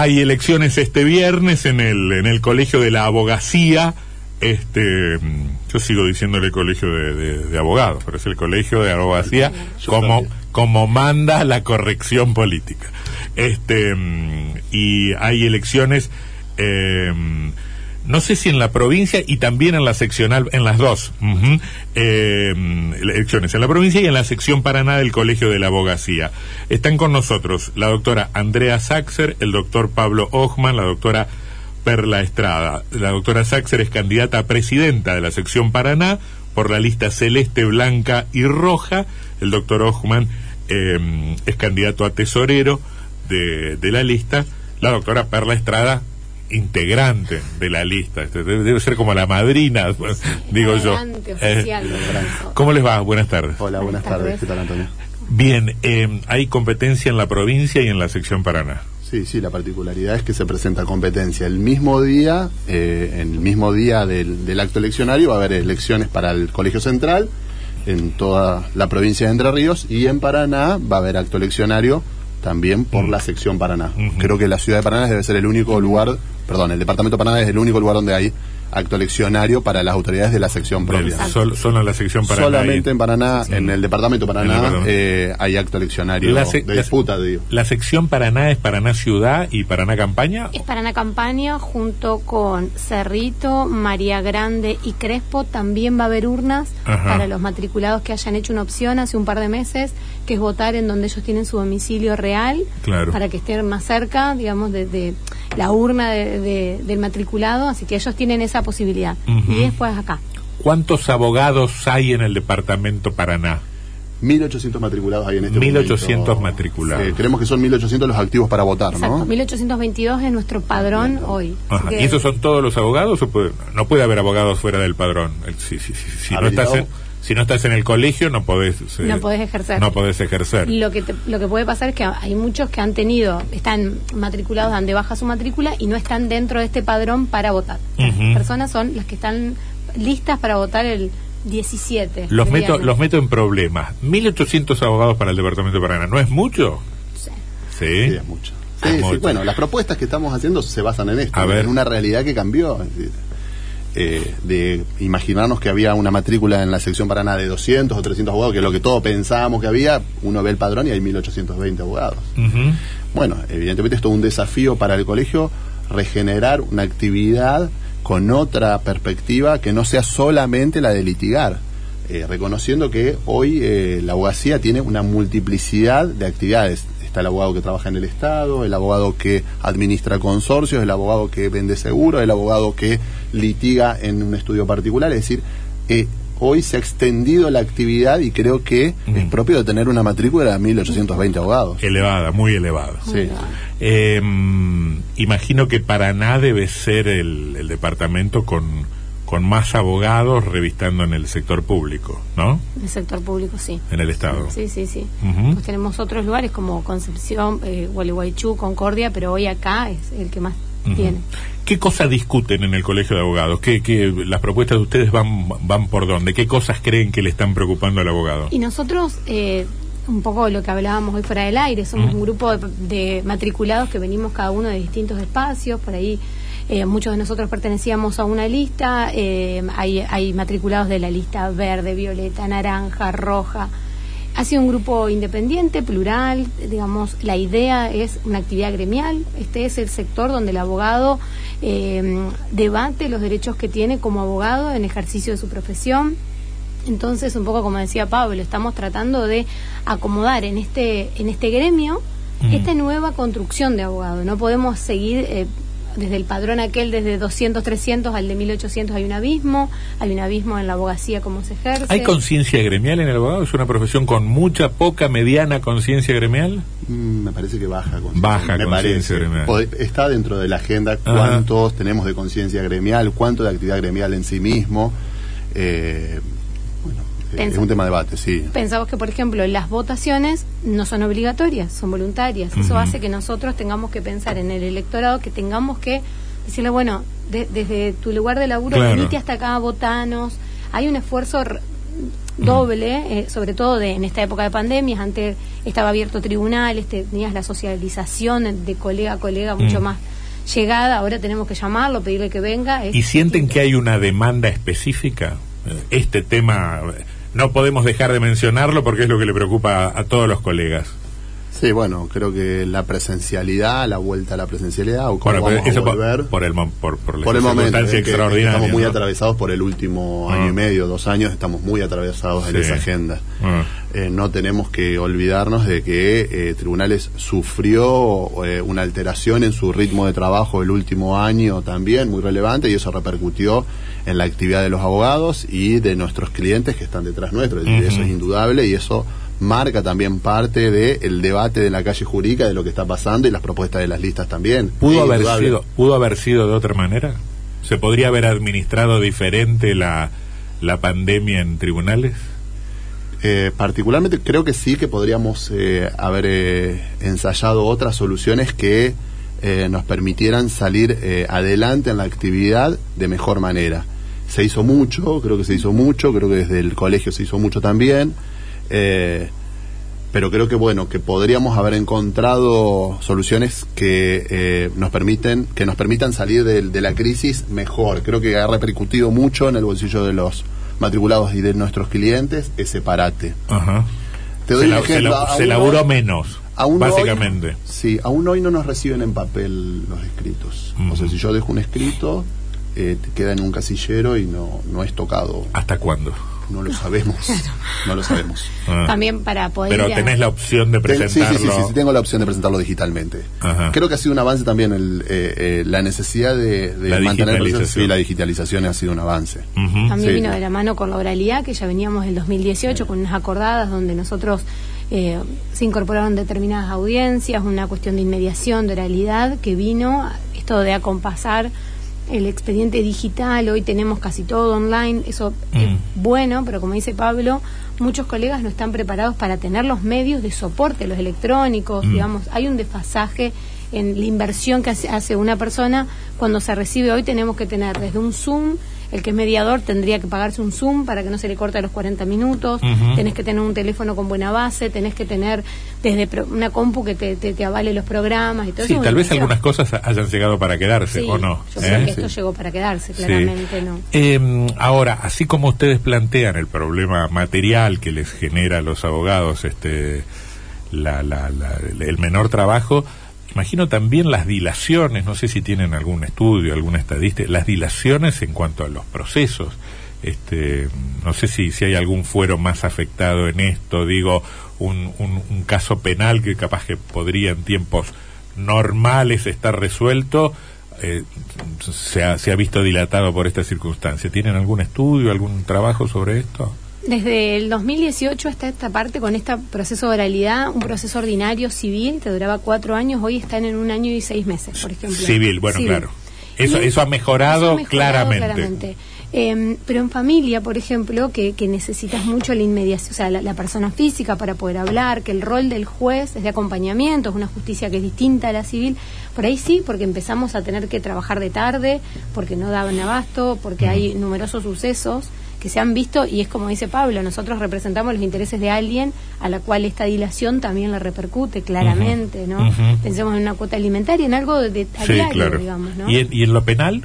Hay elecciones este viernes en el, en el Colegio de la Abogacía. Este, mm, yo sigo diciéndole Colegio de, de- de Abogados, pero es el Colegio de Abogacía como, como manda la corrección política. Este, mm, y hay elecciones, eh, no sé si en la provincia y también en la seccional, en las dos, eh, elecciones en la provincia y en la sección Paraná del Colegio de la Abogacía. Están con nosotros la doctora Andrea Saxer, el doctor Pablo Ochman, la doctora Perla Estrada. La doctora Saxer es candidata a presidenta de la sección Paraná por la lista celeste, blanca y roja. El doctor Ochman eh, es candidato a tesorero de, de la lista. La doctora Perla Estrada, integrante de la lista. Este, Debe, debe ser como la madrina, digo yo. Eh, oficial. ¿Cómo les va? Buenas tardes. Hola, buenas, Buenas tardes. tardes. ¿Qué tal, Antonio? Bien, eh, hay competencia en la provincia y en la sección Paraná. Sí, sí, la particularidad es que se presenta competencia el mismo día, eh, en el mismo día del, del acto eleccionario va a haber elecciones para el Colegio Central en toda la provincia de Entre Ríos y en Paraná va a haber acto eleccionario también por Mm. la sección Paraná. Creo que la ciudad de Paraná debe ser el único lugar, perdón, el departamento de Paraná es el único lugar donde hay acto eleccionario para las autoridades de la sección propia. sol- solo en la sección Paraná. Solamente y- en Paraná, en el departamento de En el Paraná, departamento. eh, hay acto eleccionario La se- de la- disputa, digo. La sección Paraná es Paraná Ciudad y Paraná Campaña. Es para una campaña junto con Cerrito, María Grande y Crespo. También va a haber urnas Ajá. para los matriculados que hayan hecho una opción hace un par de meses, que es votar en donde ellos tienen su domicilio real, Claro. para que estén más cerca, digamos, de, de la urna de- de- del matriculado. Así que ellos tienen esa posibilidad. Ujú. Y después acá. ¿Cuántos abogados hay en el departamento Paraná? 1800 matriculados hay en este 1800 momento. matriculados. Eh, creemos que son 1800 los activos para votar, Exacto. ¿no? 1822 es nuestro padrón hoy. Ajá. que- ¿Y esos son todos los abogados? O puede- no puede haber abogados fuera del padrón. Si, si- si- si no estás en, si no estás en el colegio, no podés, eh, No podés ejercer. No podés ejercer. Lo que, te- lo que puede pasar es que hay muchos que han tenido, están matriculados, dan de baja su matrícula y no están dentro de este padrón para votar. Las personas son las que están listas para votar el 17. Los meto, los meto en problemas. 1800 abogados para el departamento de Paraná. ¿No es mucho? Sí. Sí. Sí, es mucho. Es Sí, bueno, las propuestas que estamos haciendo se basan en esto, A ver. en una realidad que cambió. es decir, eh, de imaginarnos que había una matrícula en la sección Paraná de 200 o 300 abogados, que es lo que todos pensábamos que había, uno ve el padrón y hay 1820 abogados. Bueno, evidentemente esto es un desafío para el colegio, regenerar una actividad con otra perspectiva que no sea solamente la de litigar, eh, reconociendo que hoy eh, la abogacía tiene una multiplicidad de actividades. Está el abogado que trabaja en el Estado, el abogado que administra consorcios, el abogado que vende seguros, el abogado que litiga en un estudio particular. Es decir, eh, hoy se ha extendido la actividad y creo que Mm. es propio de tener una matrícula de 1820 abogados. Elevada, muy elevada. Sí. Eh, imagino que Paraná debe ser el, el departamento con, con más abogados revistando en el sector público, ¿no? El sector público, sí. En el Estado. Sí, sí, sí. Pues tenemos otros lugares como Concepción, eh, Gualeguaychú, Concordia, pero hoy acá es el que más tiene. ¿Qué cosas discuten en el Colegio de Abogados? ¿Qué, qué, las propuestas de ustedes van, van por dónde? ¿Qué cosas creen que le están preocupando al abogado? Y nosotros, eh, un poco lo que hablábamos hoy fuera del aire, somos un grupo de, de matriculados que venimos cada uno de distintos espacios, por ahí eh, muchos de nosotros pertenecíamos a una lista, eh, hay, hay matriculados de la lista verde, violeta, naranja, roja. Ha sido un grupo independiente, plural, digamos, la idea es una actividad gremial, este es el sector donde el abogado eh, debate los derechos que tiene como abogado en ejercicio de su profesión. Entonces, un poco como decía Pablo, estamos tratando de acomodar en este, en este gremio Mm. esta nueva construcción de abogado. No podemos seguir eh, desde el padrón aquel, desde 200, 300 al de 1800 hay un abismo, hay un abismo en la abogacía como se ejerce. ¿Hay conciencia gremial en el abogado? ¿Es una profesión con mucha, poca, mediana conciencia gremial? Mm, Me parece que baja. conciencia. Baja me parece. gremial. Está dentro de la agenda Ajá. cuántos tenemos de conciencia gremial, cuánto de actividad gremial en sí mismo. Eh, eh, es Pensa- un tema de debate, sí. Pensamos que, por ejemplo, las votaciones no son obligatorias, son voluntarias. Eso hace que nosotros tengamos que pensar en el electorado, que tengamos que decirle, bueno, de- desde tu lugar de laburo, Claro. venite hasta acá, votanos. Hay un esfuerzo doble, eh, sobre todo de, en esta época de pandemias, antes estaba abierto tribunal, este, tenías la socialización de colega a colega mucho Mm. más llegada, ahora tenemos que llamarlo, pedirle que venga. es ¿Y sienten que hay una demanda específica? Eh, Este tema, eh, no podemos dejar de mencionarlo porque es lo que le preocupa a, todos los colegas. Sí, bueno, creo que la presencialidad, la vuelta a la presencialidad, o cómo Bueno, vamos a por, volver. por el, por, por por el momento, es que estamos muy ¿no? atravesados por el último Ah. año y medio, dos años, estamos muy atravesados en esa agenda. Ah. Eh, no tenemos que olvidarnos de que eh, Tribunales sufrió eh, una alteración en su ritmo de trabajo el último año también, muy relevante, y eso repercutió en la actividad de los abogados y de nuestros clientes que están detrás nuestro. Ujú. Eso es indudable y eso marca también parte del debate de la calle jurídica de lo que está pasando y las propuestas de las listas también. ¿Pudo haber, sido, ¿Pudo haber sido de otra manera? ¿Se podría haber administrado diferente la, la pandemia en tribunales? Eh, particularmente creo que sí que podríamos eh, haber eh, ensayado otras soluciones que eh, nos permitieran salir eh, adelante en la actividad de mejor manera. Se hizo mucho, creo que se hizo mucho, creo que desde el colegio se hizo mucho también, eh, pero creo que bueno, que podríamos haber encontrado soluciones que eh, nos permiten, que nos permitan salir de, de la crisis mejor. Creo que ha repercutido mucho en el bolsillo de los matriculados y de nuestros clientes ese parate. Ajá. Te doy se, la- ejemplo, se la- se laburó hoy- menos, Aún básicamente. Hoy, sí, aún hoy no nos reciben en papel los escritos. Mm. O sea, si yo dejo un escrito, eh, queda en un casillero y no, no es tocado. ¿Hasta cuándo? No lo sabemos. no lo sabemos. Ah. También para poder... Pero a- tenés la opción de Ten- sí, sí, presentarlo. sí, sí, sí, tengo la opción de presentarlo digitalmente. Ajá. Creo que ha sido un avance también el, eh, eh, la necesidad de, de La mantener el proceso. digitalización. Sí, la digitalización ha sido un avance. También Sí. vino de la mano con la oralidad, que ya veníamos del 2018 con unas acordadas donde nosotros eh, se incorporaron determinadas audiencias, una cuestión de inmediación, de oralidad, que vino esto de acompasar el expediente digital, hoy tenemos casi todo online, eso es Mm. bueno, pero como dice Pablo, muchos colegas no están preparados para tener los medios de soporte, los electrónicos, Mm. digamos, hay un desfasaje en la inversión que hace, hace una persona cuando se recibe hoy tenemos que tener desde un Zoom el que es mediador tendría que pagarse un Zoom para que no se le corte a los 40 minutos, Ujú. tenés que tener un teléfono con buena base, tenés que tener desde pro- una compu que te, te, te avale los programas y todo Sí, eso. tal vez algunas cosas hayan llegado para quedarse, sí, ¿o no? Yo creo ¿Eh? que esto llegó para quedarse, Sí. claramente no. Eh, ahora, así como ustedes plantean el problema material que les genera a los abogados este, la, la- la- el menor trabajo, imagino también las dilaciones, no sé si tienen algún estudio, alguna estadística, las dilaciones en cuanto a los procesos. Este, no sé si, si hay algún fuero más afectado en esto, digo, un, un, caso penal que capaz que podría en tiempos normales estar resuelto, eh, se, ha, se ha visto dilatado por esta circunstancia. ¿Tienen algún estudio, algún trabajo sobre esto? Desde el 2018 hasta esta parte, con este proceso de oralidad, un proceso ordinario civil que duraba cuatro años, hoy están en un año y seis meses, por ejemplo. Civil, bueno, claro. Eso, eso ha mejorado, eso ha mejorado claramente. Eh, pero en familia, por ejemplo, que, que necesitas mucho la inmediación, o sea, la, la persona física para poder hablar, que el rol del juez es de acompañamiento, es una justicia que es distinta a la civil. Por ahí sí, porque empezamos a tener que trabajar de tarde, porque no daban abasto, porque hay numerosos sucesos que se han visto y es como dice Pablo, nosotros representamos los intereses de alguien a la cual esta dilación también le repercute claramente, ¿no? Ujú. Pensemos en una cuota alimentaria, en algo de, de a Sí, diario, claro. digamos, ¿no? ¿Y, en, ¿Y en lo penal?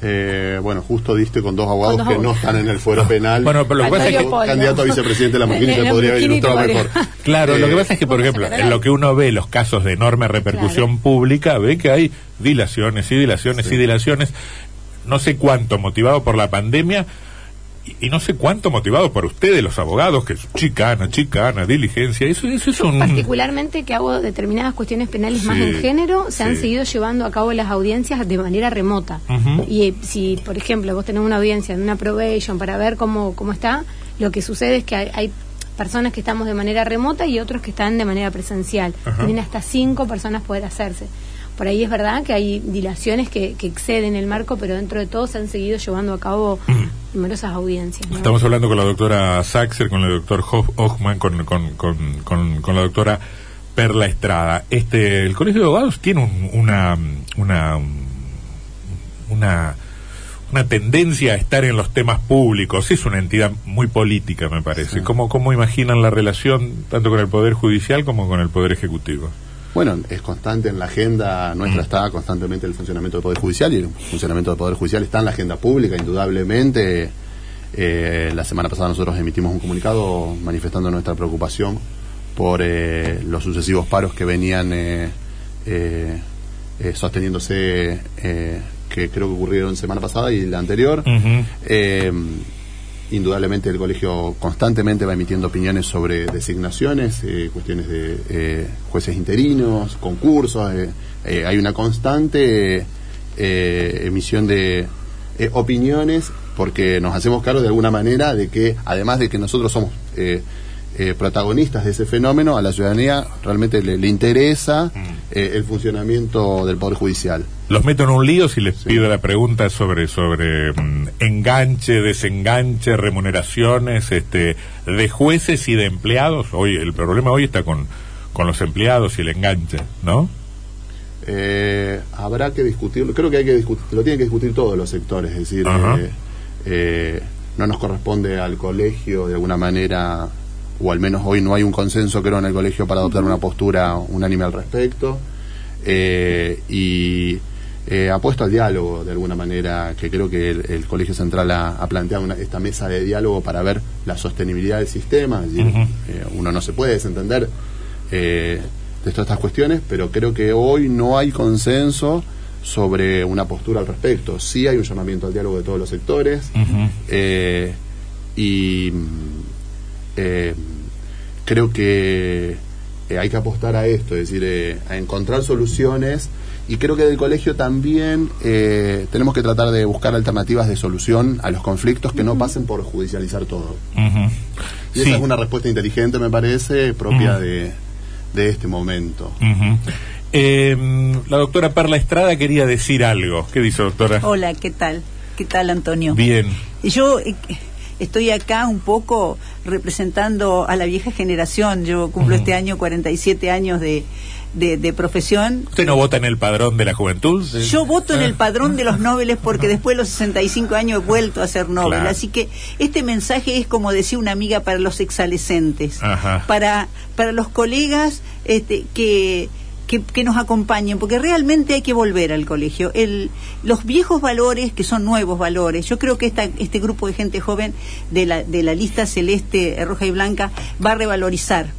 Eh, bueno, justo diste con dos abogados Con dos que no están en el fuero penal. Bueno, pero lo que pasa es que- Polo. candidato a vicepresidente de la Maquinita En la podría haber ilustrado podría. mejor. Claro, lo que Eh, pasa es que, por ejemplo, en lo que uno ve, los casos de enorme repercusión Claro. pública, ve que hay dilaciones y dilaciones Sí. y dilaciones. No sé cuánto motivado por la pandemia y, y no sé cuánto motivado por ustedes, los abogados, que es chicana, chicana, diligencia. Eso, eso es un. particularmente que hago determinadas cuestiones penales más Sí, en género, se han seguido llevando a cabo las audiencias de manera remota. Y eh, si, por ejemplo, vos tenés una audiencia en una probation para ver cómo, cómo está, lo que sucede es que hay, hay personas que estamos de manera remota y otros que están de manera presencial. Ajá. Tienen hasta cinco personas poder hacerse. Por ahí es verdad que hay dilaciones que, que exceden el marco, pero dentro de todo se han seguido llevando a cabo numerosas audiencias. ¿no? Estamos hablando con la doctora Saxer, con el doctor Hoff- Hochman, con, con, con, con, con la doctora Perla Estrada. Este, el Colegio de Abogados tiene un- una, una, una, una tendencia a estar en los temas públicos. Es una entidad muy política, me parece. ¿Cómo, ¿Cómo imaginan la relación tanto con el Poder Judicial como con el Poder Ejecutivo? Bueno, es constante en la agenda nuestra, Mm. está constantemente el funcionamiento del Poder Judicial y el funcionamiento del Poder Judicial está en la agenda pública, indudablemente. Eh, la semana pasada nosotros emitimos un comunicado manifestando nuestra preocupación por eh, los sucesivos paros que venían eh, eh, eh, sosteniéndose, eh, que creo que ocurrieron semana pasada y la anterior. Eh, indudablemente el colegio constantemente va emitiendo opiniones sobre designaciones, eh, cuestiones de eh, jueces interinos, concursos. eh, eh, hay una constante eh, emisión de eh, opiniones porque nos hacemos cargo de alguna manera de que, además de que nosotros somos eh, eh, protagonistas de ese fenómeno, a la ciudadanía realmente le, le interesa eh, el funcionamiento del Poder Judicial. Los meto en un lío si les pido la pregunta sobre sobre mm, enganche, desenganche, remuneraciones, este, de jueces y de empleados. Hoy el problema hoy está con con los empleados y el enganche, ¿no? Eh, habrá que discutirlo, creo que hay que discutir, lo tienen que discutir todos los sectores, es decir, eh, eh, no nos corresponde al colegio de alguna manera, o al menos hoy no hay un consenso creo en el colegio para adoptar una postura unánime al respecto, eh, y eh, apuesto al diálogo de alguna manera, que creo que el, el Colegio Central ha, ha planteado una- esta mesa de diálogo para ver la sostenibilidad del sistema, es decir, Ujú. eh, uno no se puede desentender eh, de todas estas cuestiones, pero creo que hoy no hay consenso sobre una postura al respecto. Sí hay un llamamiento al diálogo de todos los sectores eh, y creo que eh, hay que apostar a esto, es decir, eh, a encontrar soluciones y creo que del colegio también eh, tenemos que tratar de buscar alternativas de solución a los conflictos que no pasen por judicializar todo. Y Sí. esa es una respuesta inteligente, me parece, propia de, de este momento. Eh, la doctora Perla Estrada quería decir algo. ¿Qué dice, doctora? Hola, ¿qué tal? ¿Qué tal, Antonio? Bien. Yo eh, estoy acá un poco representando a la vieja generación. Yo cumplo Ujú. este año 47 años de, de, de profesión. ¿Usted no vota en el padrón de la juventud? Yo voto en Ah. el padrón de los Nobeles porque después de los 65 años he vuelto a ser. Claro. Así que este mensaje es como decía una amiga para los exalescentes, Ajá. para, para los colegas este, que, que, nos acompañen, porque realmente hay que volver al colegio. El, los viejos valores, que son nuevos valores, yo creo que esta, este grupo de gente joven de la, de la lista celeste, eh, roja y blanca, va a revalorizar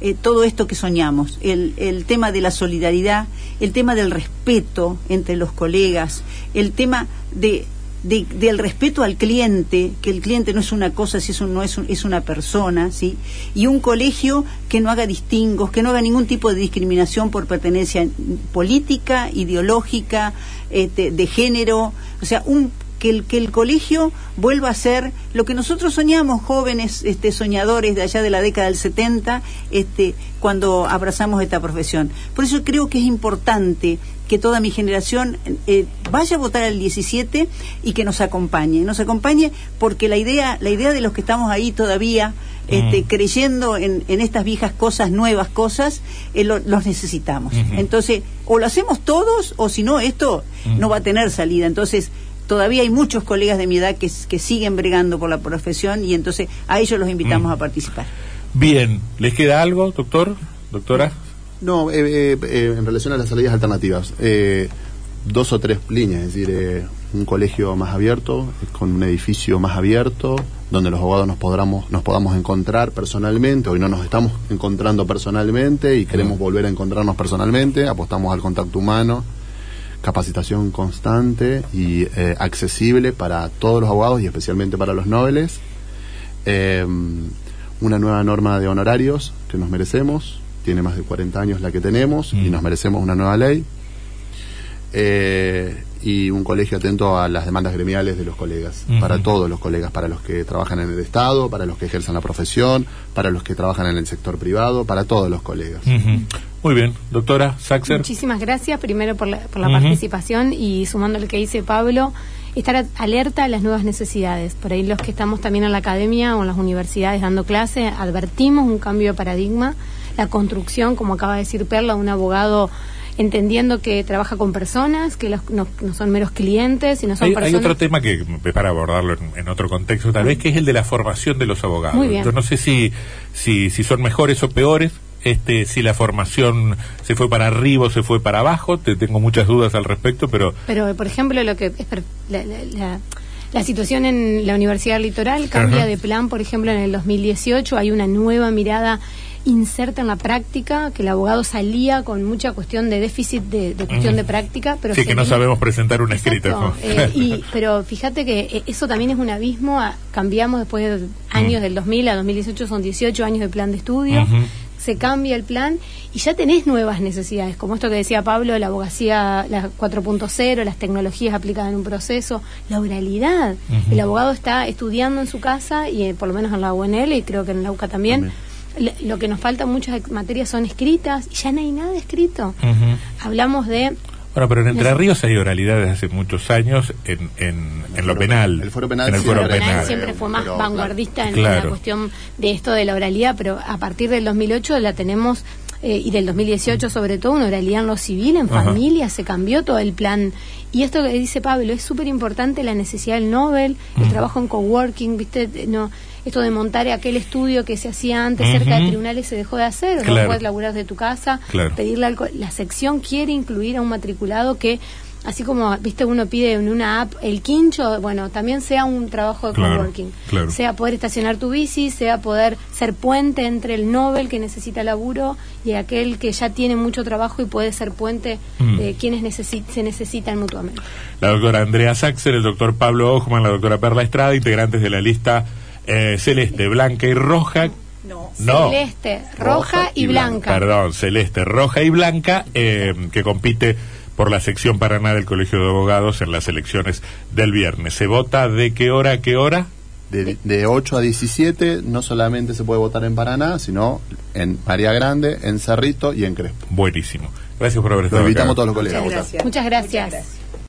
eh, todo esto que soñamos, el, el tema de la solidaridad, el tema del respeto entre los colegas, el tema de, de- del respeto al cliente, que el cliente no es una cosa, si es un- no es, un- es una persona, ¿sí? Y un colegio que no haga distingos, que no haga ningún tipo de discriminación por pertenencia política, ideológica, este, de género, o sea, un que el, que el colegio vuelva a ser lo que nosotros soñamos, jóvenes este, soñadores de allá de la década del 70, este, cuando abrazamos esta profesión. Por eso creo que es importante que toda mi generación eh, vaya a votar el 17 y que nos acompañe. Nos acompañe porque la idea, la idea de los que estamos ahí todavía este, Mm. creyendo en, en estas viejas cosas, nuevas cosas, eh, lo- los necesitamos. Entonces, o lo hacemos todos, o si no, esto no va a tener salida. Entonces, todavía hay muchos colegas de mi edad que, que siguen bregando por la profesión y entonces a ellos los invitamos Mm. a participar. Bien. ¿Les queda algo, doctor? ¿Doctora? No, eh, eh, eh, en relación a las salidas alternativas, eh, dos o tres líneas, es decir, eh, un colegio más abierto, con un edificio más abierto, donde los abogados nos podamos, nos podamos encontrar personalmente. Hoy no nos estamos encontrando personalmente y queremos volver a encontrarnos personalmente. Apostamos al contacto humano, capacitación constante y eh, accesible para todos los abogados y especialmente para los nobles. Eh, una nueva norma de honorarios que nos merecemos. Tiene más de 40 años la que tenemos y Mm. nos merecemos una nueva ley. Eh, y un colegio atento a las demandas gremiales de los colegas, para todos los colegas, para los que trabajan en el Estado, para los que ejercen la profesión, para los que trabajan en el sector privado, para todos los colegas. Muy bien. Doctora Saxer. Muchísimas gracias primero por la, por la participación y sumando lo que dice Pablo, estar alerta a las nuevas necesidades. Por ahí los que estamos también en la academia o en las universidades dando clase, advertimos un cambio de paradigma, la construcción, como acaba de decir Perla, un abogado entendiendo que trabaja con personas, que los- no, no son meros clientes, sino son Hay, hay personas. otro tema que, para abordarlo en, en otro contexto, tal vez, que es el de la formación de los abogados. Muy bien. Yo no sé si, si, si son mejores o peores, este, si la formación se fue para arriba o se fue para abajo, te tengo muchas dudas al respecto, pero Pero, por ejemplo, lo que la, la- la- la situación en la Universidad Litoral cambia de plan, por ejemplo, en el 2018 hay una nueva mirada inserta en la práctica, que el abogado salía con mucha cuestión de déficit de, de cuestión de práctica, pero sí que no sabemos presentar un escrito. Eh, y, pero fíjate que eh, eso también es un abismo. cambiamos después de años Mm. del 2000 a 2018, son 18 años de plan de estudio. Se cambia el plan y ya tenés nuevas necesidades, como esto que decía Pablo, la abogacía la 4.0, las tecnologías aplicadas en un proceso, la oralidad. El abogado está estudiando en su casa y eh, por lo menos en la UNL y creo que en la UCA también. También. Le- Lo que nos falta muchas materias son escritas y ya no hay nada escrito. Hablamos de Bueno, pero en Entre Ríos hay oralidad desde hace muchos años en, en, en lo foro- penal. el foro penal En el sí, foro Penal penal. siempre fue más Pero, vanguardista en claro. la cuestión de esto de la oralidad, pero a partir del 2008 la tenemos, eh, y del 2018 sobre todo, una oralidad en lo civil, en Ajá. familia, se cambió todo el plan. Y esto que dice Pablo, es súper importante la necesidad del Nobel, el trabajo en coworking, ¿viste? No, esto de montar aquel estudio que se hacía antes cerca de tribunales se dejó de hacer, Claro. no puedes laburar de tu casa, Claro. pedirle al co- la sección quiere incluir a un matriculado que así como viste uno pide en una app el quincho bueno también sea un trabajo de Claro, coworking claro. sea poder estacionar tu bici sea poder ser puente entre el Nobel que necesita laburo y aquel que ya tiene mucho trabajo y puede ser puente Mm. de quienes necesi- se necesitan mutuamente La doctora Andrea Saxer, el doctor Pablo Ochman, la doctora Perla Estrada, integrantes de la lista eh, celeste, blanca y roja. No. No. celeste roja, y blanca, Perdón, celeste, roja y blanca, eh, que compite por la sección Paraná del Colegio de Abogados en las elecciones del viernes. ¿Se vota de qué hora a qué hora? De, de 8 a 17 no solamente se puede votar en Paraná, sino en María Grande, en Cerrito y en Crespo. Buenísimo. Gracias por haber estado invitamos a todos los colegas a Muchas votar. gracias. muchas gracias. Muchas gracias.